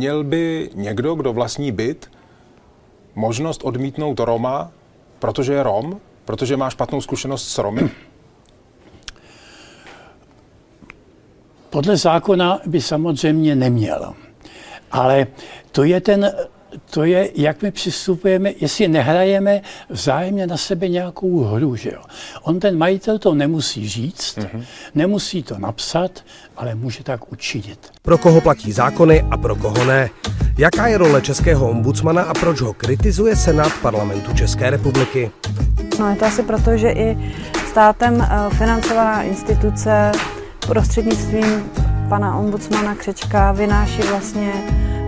neměl by někdo, kdo vlastní byt, možnost odmítnout Roma, protože je Rom, protože má špatnou zkušenost s Romy? Podle zákona by samozřejmě neměl. Ale to je ten to je, jak my přistupujeme, jestli nehrajeme vzájemně na sebe nějakou hru. Že jo? On ten majitel to nemusí říct, mm-hmm. nemusí to napsat, ale může tak učinit. Pro koho platí zákony a pro koho ne? Jaká je role českého ombudsmana a proč ho kritizuje Senát parlamentu České republiky? No je to asi proto, že i státem eh, financovaná instituce prostřednictvím pana ombudsmana Křečka vynáší vlastně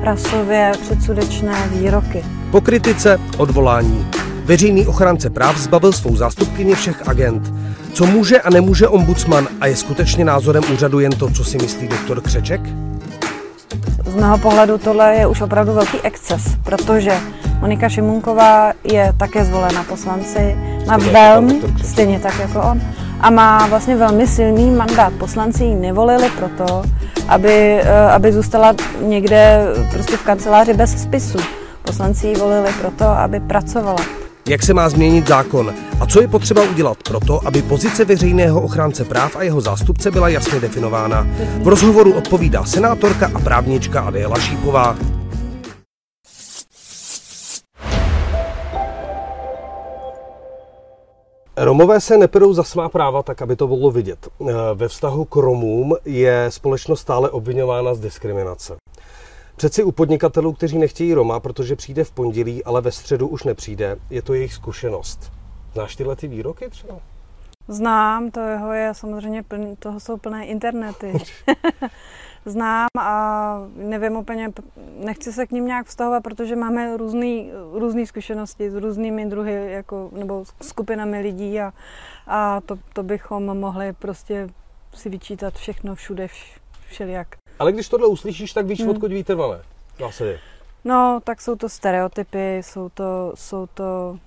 rasově předsudečné výroky. Po kritice odvolání. Veřejný ochránce práv zbavil svou zástupkyně všech agent. Co může a nemůže ombudsman a je skutečně názorem úřadu jen to, co si myslí doktor Křeček? Z mého pohledu tohle je už opravdu velký exces, protože Monika Šimunková je také zvolena poslanci, má velmi, stejně tak jako on, a má vlastně velmi silný mandát. Poslanci ji nevolili proto, aby, eh, aby zůstala někde prostě v kanceláři bez spisu. Poslanci ji volili proto, aby pracovala. Jak se má změnit zákon a co je potřeba udělat proto, aby pozice veřejného ochránce práv a jeho zástupce byla jasně definována? V rozhovoru odpovídá senátorka a právnička Adéla Šípová. Romové se neperou za svá práva tak, aby to bylo vidět. Eh, ve vztahu k Romům je společnost stále obvinována z diskriminace. Přeci u podnikatelů, kteří nechtějí Roma, protože přijde v pondělí, ale ve středu už nepřijde, je to jejich zkušenost. Znáš tyhle ty výroky třeba? Znám, to jeho je samozřejmě plný, toho jsou plné internety. znám a nevím úplně, nechci se k ním nějak vztahovat, protože máme různý zkušenosti s různými druhy, jako, nebo skupinami lidí a, a to, to bychom mohli prostě si vyčítat všechno všude, vš, všelijak. Ale když tohle uslyšíš, tak víš, hmm. odkud. Zase. No, tak jsou to stereotypy, jsou to, jsou to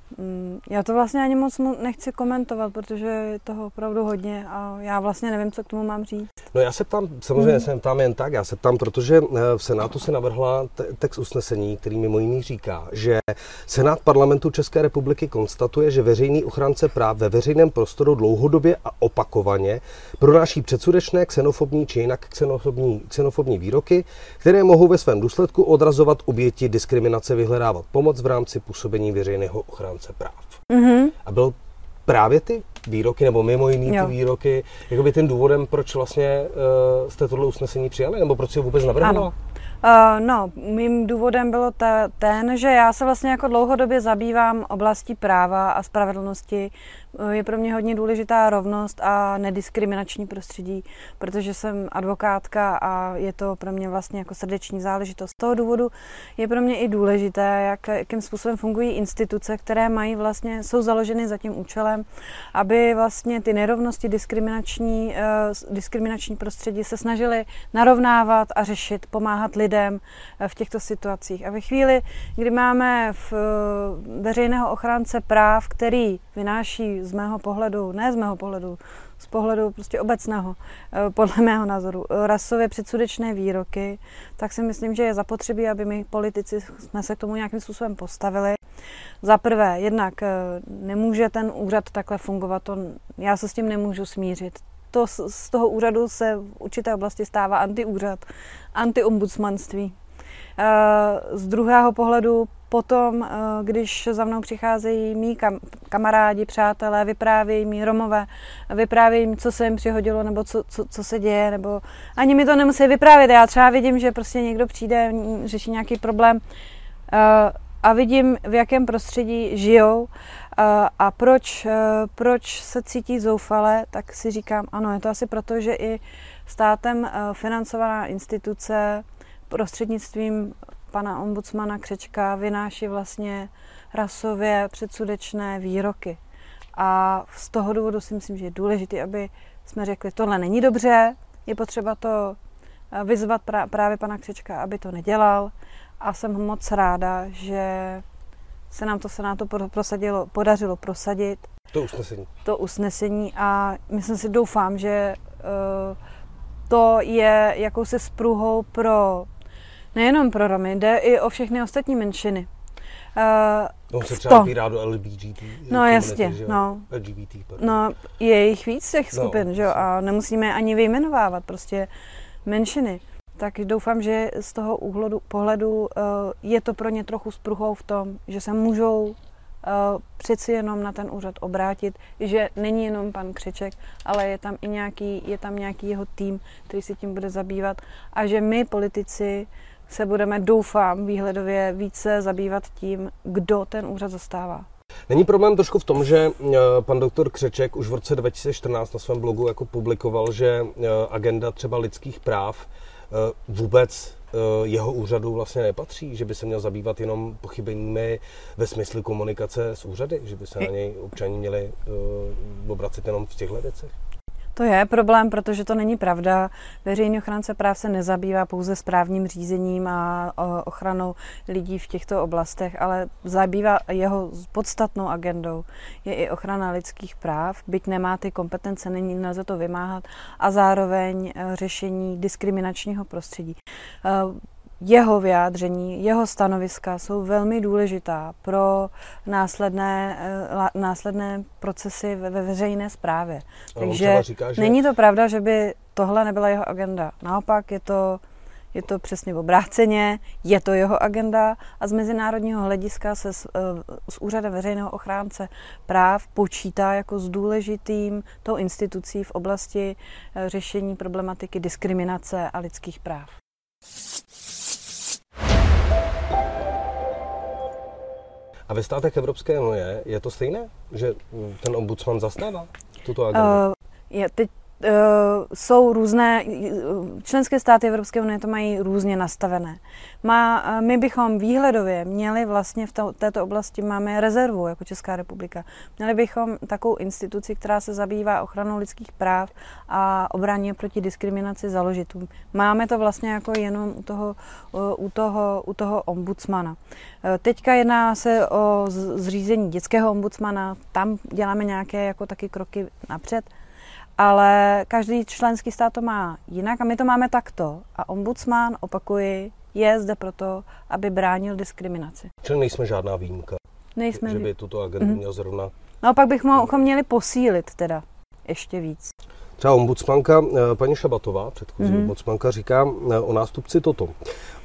já to vlastně ani moc nechci komentovat, protože je toho opravdu hodně a já vlastně nevím, co k tomu mám říct. No já se ptám, samozřejmě mm. jsem tam jen tak, já se ptám, protože eh, v Senátu se navrhla text usnesení, který mimo jiný říká, že Senát parlamentu České republiky konstatuje, že veřejný ochránce práv ve veřejném prostoru dlouhodobě a opakovaně pronáší předsudečné, xenofobní či jinak xenofobní, xenofobní výroky, které mohou ve svém důsledku odrazovat oběti diskriminace vyhledávat pomoc v rámci působení veřejného ochránce ochránce práv. Mm-hmm. A byl právě ty výroky, nebo mimo jiný ty výroky, by tím důvodem, proč vlastně uh, jste tohle usnesení přijali, nebo proč si ho vůbec navrhla? Uh, no, mým důvodem bylo ta, ten, že já se vlastně jako dlouhodobě zabývám oblastí práva a spravedlnosti je pro mě hodně důležitá rovnost a nediskriminační prostředí, protože jsem advokátka a je to pro mě vlastně jako srdeční záležitost. Z toho důvodu je pro mě i důležité, jak, jakým způsobem fungují instituce, které mají vlastně, jsou založeny za tím účelem, aby vlastně ty nerovnosti diskriminační, uh, diskriminační prostředí se snažili narovnávat a řešit, pomáhat lidem uh, v těchto situacích. A ve chvíli, kdy máme v, uh, veřejného ochránce práv, který vynáší z mého pohledu, ne z mého pohledu, z pohledu prostě obecného, eh, podle mého názoru, rasově předsudečné výroky, tak si myslím, že je zapotřebí, aby my politici jsme se k tomu nějakým způsobem postavili. Za prvé, jednak eh, nemůže ten úřad takhle fungovat, to, já se s tím nemůžu smířit. To, z toho úřadu se v určité oblasti stává antiúřad, antiombudsmanství. Z druhého pohledu potom, eh, když za mnou přicházejí mý kam, kamarádi, přátelé, vyprávějí mi Romové, vyprávějí mi, co se jim přihodilo, nebo co, co, co se děje, nebo ani mi to nemusí vyprávět. Já třeba vidím, že prostě někdo přijde, řeší nějaký problém eh, a vidím, v jakém prostředí žijou eh, a proč, proč se cítí zoufale, tak si říkám, ano, je to asi proto, že i státem financovaná instituce prostřednictvím pana ombudsmana Křečka vynáší vlastně rasově předsudečné výroky. A z toho důvodu si myslím, že je důležité, aby jsme řekli, tohle není dobře, je potřeba to eh, vyzvat právě pana Křečka, aby to nedělal. A jsem moc ráda, že se nám to Senátu prosadilo, podařilo prosadit. To usnesení. To usnesení a myslím si, doufám, že uh, to je jakousi spruhou pro Nejenom pro Romy, jde i o všechny ostatní menšiny. Uh, On se třeba opírá do LGBT. No jasně, no. LGBT, no. je jich víc těch no, skupin, no, že jo, a nemusíme ani vyjmenovávat, prostě menšiny. Tak doufám, že z toho úhledu, pohledu uh, je to pro ně trochu spruhou v tom, že se můžou uh, přeci jenom na ten úřad obrátit, že není jenom pan Křeček, ale je tam i nějaký, je tam nějaký jeho tým, který se tím bude zabývat a že my politici se budeme, doufám, výhledově více zabývat tím, kdo ten úřad zastává. Není problém trošku v tom, že eh, pan doktor Křeček už v roce 2014 na svém blogu jako publikoval, že eh, agenda třeba lidských práv eh, vůbec jeho úřadu vlastně nepatří, že by se měl zabývat jenom pochybeními ve smyslu komunikace s úřady, že by se na něj občani měli obracet jenom v těchto věcech? To je problém, protože to není pravda. Veřejný ochránce práv se nezabývá pouze správním řízením a ochranou lidí v těchto oblastech, ale zabývá jeho podstatnou agendou. Je i ochrana lidských práv, byť nemá ty kompetence, není, nelze to vymáhat, a zároveň e, řešení diskriminačního prostředí. Jeho vyjádření, jeho stanoviska jsou velmi důležitá pro následné, eh, následné procesy ve veřejné správě. Takže říká, že... není to pravda, že by tohle nebyla jeho agenda. Naopak je to, je to přesně obráceně, je to jeho agenda a z mezinárodního hlediska se s, eh, s úřadem veřejného ochránce práv počítá jako s důležitým tou institucí v oblasti eh, řešení problematiky diskriminace a lidských práv. A ve státech Evropské unie je to stejné, že ten ombudsman zastává tuto agendu? Uh, je, teď jsou různé, členské státy Evropské unie to mají různě nastavené. Má, uh, my bychom výhledově měli vlastně v to, této oblasti, máme rezervu jako Česká republika. Měli bychom takovou instituci, která se zabývá ochranou lidských práv a obraně proti diskriminaci založit. Máme to vlastně jako jenom u toho, u toho, u toho ombudsmana. Teďka jedná se o zřízení dětského ombudsmana, tam děláme nějaké jako taky kroky napřed ale každý členský stát to má jinak a my to máme takto. A ombudsman, opakuji, je zde proto, aby bránil diskriminaci. Čili nejsme žádná výjimka. Nejsme. Že by tuto agendu mm-hmm. měl zrovna... No pak bychom měli posílit teda ještě víc. Třeba ombudsmanka eh, paní Šabatová, předchozí mm-hmm. ombudsmanka, říká eh, o nástupci toto.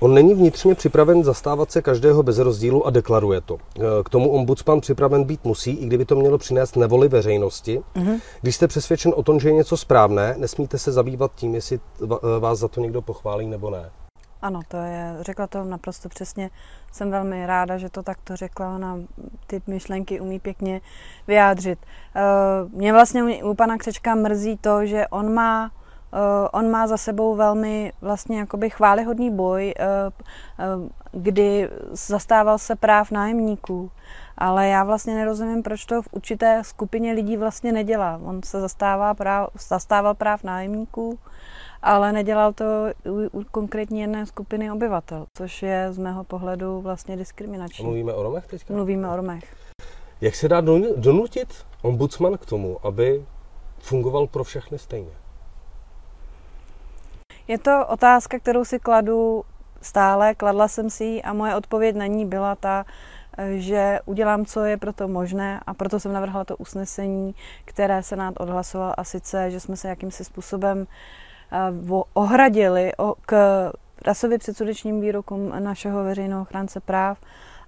On není vnitřně připraven zastávat se každého bez rozdílu a deklaruje to. Eh, k tomu ombudsman připraven být musí, i kdyby to mělo přinést nevoli veřejnosti. Mm-hmm. Když jste přesvědčen o tom, že je něco správné, nesmíte se zabývat tím, jestli vás za to někdo pochválí nebo ne. Ano, to je, řekla to naprosto přesně. Jsem velmi ráda, že to takto řekla. Ona ty myšlenky umí pěkně vyjádřit. Uh, mě vlastně u, pana Křečka mrzí to, že on má on má za sebou velmi vlastně jakoby chválihodný boj, uh, uh, kdy zastával se práv nájemníků. Ale já vlastně nerozumím, proč to v určité skupině lidí vlastně nedělá. On se zastává práv, zastával práv nájemníků, ale nedělal to u, u konkrétní jedné skupiny obyvatel, což je z mého pohledu vlastně diskriminační. Mluvíme o Romech teďka? Mluvíme o Romech. Jak se dá donutit ombudsman k tomu, aby fungoval pro všechny stejně? Je to otázka, kterou si kladu stále, kladla jsem si ji a moje odpověď na ní byla ta, že udělám, co je proto možné a proto jsem navrhla to usnesení, které Senát odhlasoval a sice, že jsme se jakýmsi způsobem ohradili k rasově předsudečním výrokům našeho veřejného ochránce práv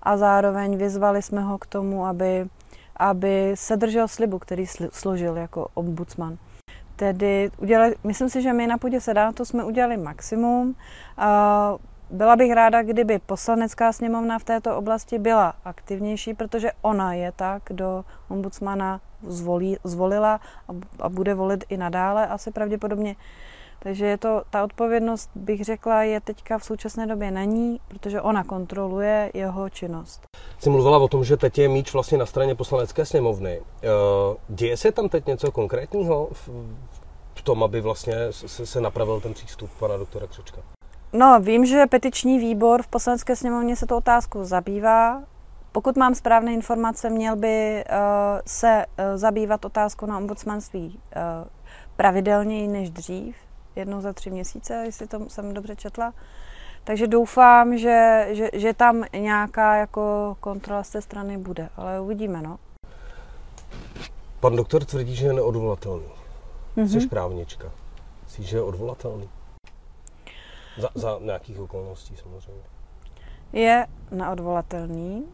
a zároveň vyzvali jsme ho k tomu, aby, aby se držel slibu, který složil jako ombudsman. Tedy udělali, myslím si, že my na půdě Senátu jsme udělali maximum. Byla bych ráda, kdyby poslanecká sněmovna v této oblasti byla aktivnější, protože ona je tak, kdo ombudsmana zvolí, zvolila a, a bude volit i nadále asi pravděpodobně takže je to, ta odpovědnost, bych řekla, je teďka v současné době na ní, protože ona kontroluje jeho činnost. Jsi mluvila o tom, že teď je míč vlastně na straně poslanecké sněmovny. Eh, děje se tam teď něco konkrétního v tom, aby vlastně se, napravil ten přístup pana doktora Křečka? No, vím, že petiční výbor v poslanecké sněmovně se to otázku zabývá. Pokud mám správné informace, měl by uh, se uh, zabývat otázkou na ombudsmanství pravidelněji než dřív jednou za tři měsíce, jestli to jsem dobře četla. Takže doufám, že, že, že tam nějaká jako kontrola z té strany bude, ale uvidíme, no. Pan doktor tvrdí, že je neodvolatelný. Mm-hmm. Jsi právnička. Myslíš, že je odvolatelný? Za, za nějakých okolností samozřejmě. Je neodvolatelný,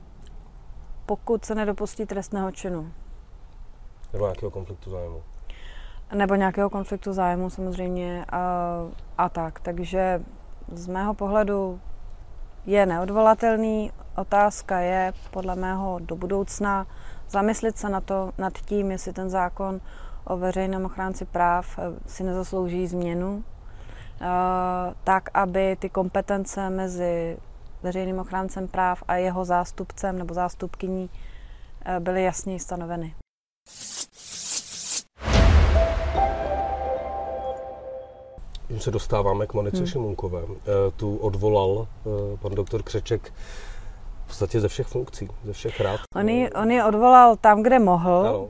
pokud se nedopustí trestného činu. Nebo nějakého konfliktu zájmu. Nebo nějakého konfliktu zájmu samozřejmě a, a tak. Takže z mého pohledu je neodvolatelný. Otázka je podle mého do budoucna zamyslet se na to, nad tím, jestli ten zákon o veřejném ochránci práv eh, si nezaslouží změnu, eh, tak aby ty kompetence mezi veřejným ochráncem práv a jeho zástupcem nebo zástupkyní eh, byly jasně stanoveny. Tím se dostáváme k Monice hmm. Šimunkové. Tu odvolal pan doktor Křeček v podstatě ze všech funkcí, ze všech rád. On ji, on ji odvolal tam, kde mohl ano.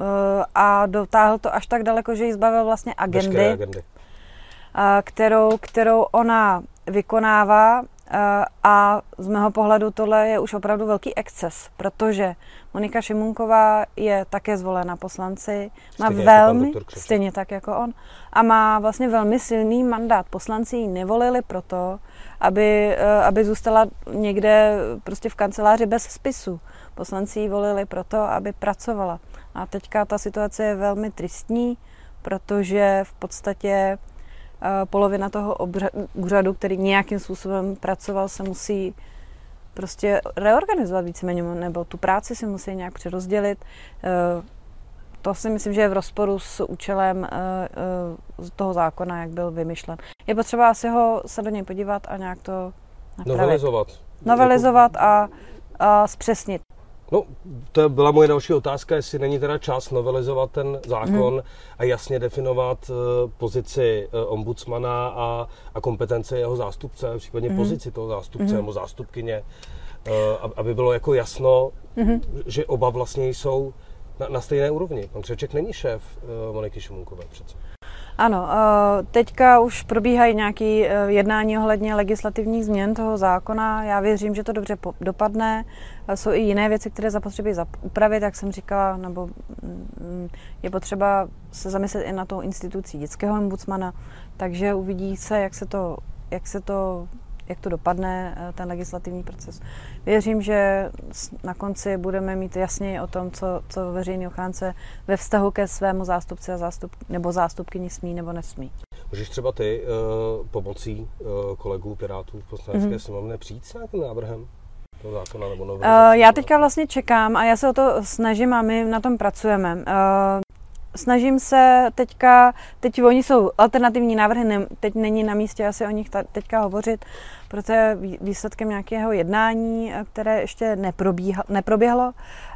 Eh, a dotáhl to až tak daleko, že ji zbavil vlastně agendy, agendy. Eh, kterou, kterou ona vykonává eh, a z mého pohledu tohle je už opravdu velký exces, protože Monika Šimunková je také zvolena poslanci, má stejně jako velmi, jako stejně tak jako on, a má vlastně velmi silný mandát. Poslanci ji nevolili proto, aby, eh, aby zůstala někde prostě v kanceláři bez spisu. Poslanci ji volili proto, aby pracovala. A teďka ta situace je velmi tristní, protože v podstatě eh, polovina toho úřadu, který nějakým způsobem pracoval, se musí prostě reorganizovat víceméně, nebo tu práci si musí nějak přerozdělit. Eh, to si myslím, že je v rozporu s účelem toho zákona, jak byl vymyšlen. Je potřeba asi ho se do něj podívat a nějak to napravit. Novelizovat. Novelizovat a, a zpřesnit. No, to byla moje další otázka, jestli není teda čas novelizovat ten zákon hmm. a jasně definovat uh, pozici uh, ombudsmana a, a kompetence jeho zástupce, případně hmm. pozici toho zástupce hmm. nebo zástupkyně, uh, aby bylo jako jasno, hmm. že oba vlastně jsou na, na stejné úrovni. Pan Křeček není šéf Moniky Šumunkové přece. Ano, eh, teďka už probíhají nějaké eh, jednání ohledně legislativních změn toho zákona. Já věřím, že to dobře dopadne. Eh, jsou i jiné věci, které zapotřebí upravit, jak jsem říkala, nebo mm, je potřeba se zamyslet i na tou institucí dětského ombudsmana, takže uvidí se, jak se to, jak se to jak to dopadne, eh, ten legislativní proces. Věřím, že na konci budeme mít jasněji o tom, co, co veřejný ochránce ve vztahu ke svému zástupci a zástup, nebo zástupkyni smí nebo nesmí. Můžeš třeba ty uh, pomocí uh, kolegů Pirátů v poslanecké mm-hmm. sněmovně přijít s nějakým návrhem? Zákona, nebo uh, já teďka vlastně čekám a já se o to snažím a my na tom pracujeme. Uh, snažím se teďka, teď oni jsou alternativní návrhy, ne, teď není na místě asi o nich ta, teďka hovořit, protože výsledkem nějakého jednání, eh, které ještě neproběhlo,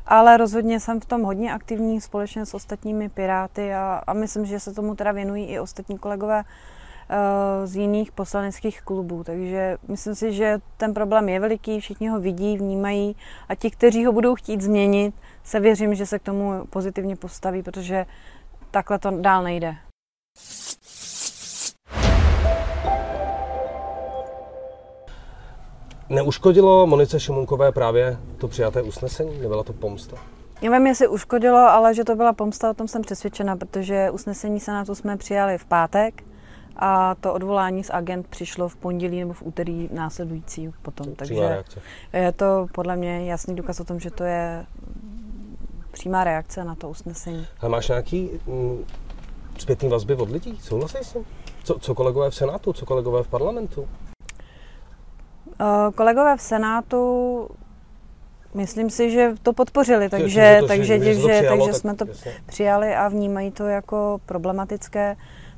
ale rozhodně jsem v tom hodně aktivní společně s ostatními Piráty a, a myslím, že se tomu teda věnují i ostatní kolegové uh, z jiných poslaneckých klubů. Takže myslím si, že ten problém je veliký, všichni ho vidí, vnímají a ti, kteří ho budou chtít změnit, se věřím, že se k tomu pozitivně postaví, protože takhle to dál nejde. Neuškodilo Monice Šimunkové právě to přijaté usnesení? Nebyla to pomsta? Nevím, jestli uškodilo, ale že to byla pomsta, o tom jsem přesvědčena, protože usnesení Senátu jsme přijali v pátek a to odvolání z agent přišlo v pondělí nebo v úterý následující potom. Takže je to podle mě jasný důkaz o tom, že to je přímá reakce na to usnesení. A máš nějaký mm, zpětný vazby od lidí? Souhlasí s tím? Co, co kolegové v Senátu, co kolegové v parlamentu? Uh, kolegové v Senátu Myslím si, že to podpořili, takže, to, takže, že, že, přijalo, takže tak, jsme to jasně. přijali a vnímají to jako problematické.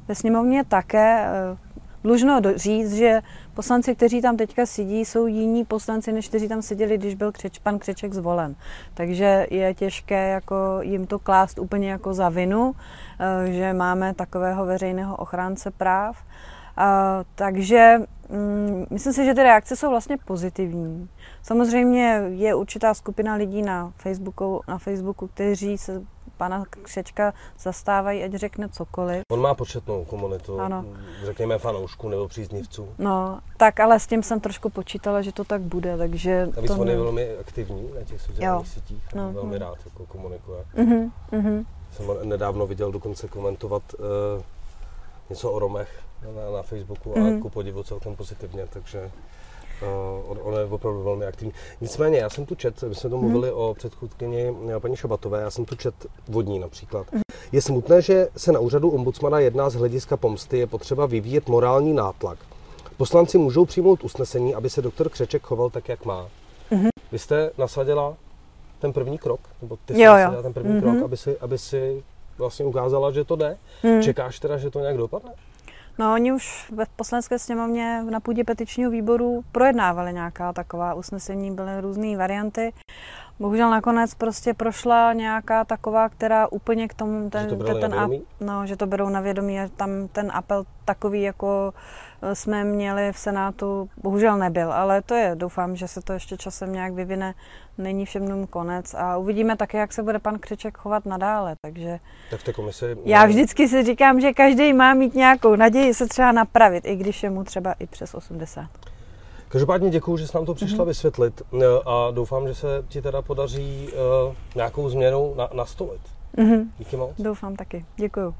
Ve sněmovně také. Eh, dlužno říct, že poslanci, kteří tam teďka sedí, jsou jiní poslanci, než kteří tam seděli, když byl Křeč, pan Křeček zvolen. Takže je těžké jako jim to klást úplně jako za vinu, eh, že máme takového veřejného ochránce práv. A, takže mm, myslím si, že ty reakce jsou vlastně pozitivní. Samozřejmě je určitá skupina lidí na Facebooku, na Facebooku kteří se pana Křečka zastávají, ať řekne cokoliv. On má početnou komunitu, Ano. řekněme fanoušků nebo příznivců. No, tak ale s tím jsem trošku počítala, že to tak bude, takže... Navíc to on je velmi aktivní na těch sociálních sítích, No, velmi no. rád jako komunikuje. Mhm, mhm. Jsem nedávno viděl dokonce komentovat uh, něco o Romech na, na Facebooku a Mhm. ku podivu celkem pozitivně, takže on, on je opravdu velmi aktivní. Nicméně, já jsem tu čet, my jsme to Mhm. mluvili o předchůdkyni eh, paní Šabatové, já jsem tu čet vodní například. Je smutné, že se na úřadu ombudsmana jedná z hlediska pomsty, je potřeba vyvíjet morální nátlak. Poslanci můžou přijmout usnesení, aby se doktor Křeček choval tak, jak má. Mhm. Vy jste nasadila ten první krok, nebo ty jsi Jo, jo. nasadila ten první Mhm. krok, aby si, aby si vlastně ukázala, že to jde. Hmm. Čekáš teda, že to nějak dopadne? No, oni už ve poslanecké sněmovně na půdě petičního výboru projednávali nějaká taková usnesení, byly různé varianty. Bohužel nakonec prostě prošla nějaká taková, která úplně k tomu ten, Že to ten na ap- no, že to berou na vědomí a tam ten apel takový, jako eh, jsme měli v Senátu, bohužel nebyl, ale to je, doufám, že se to ještě časem nějak vyvine, není všem konec a uvidíme také, jak se bude pan Křeček chovat nadále, takže Tak v té komisi... já vždycky si říkám, že každý má mít nějakou naději se třeba napravit, i když je mu třeba i přes 80. Každopádně děkuji, že jsi nám to přišla Mhm. vysvětlit eh, a doufám, že se ti teda podaří uh, nějakou změnu na, nastolit. Mhm. Díky moc. Doufám taky. Děkuju.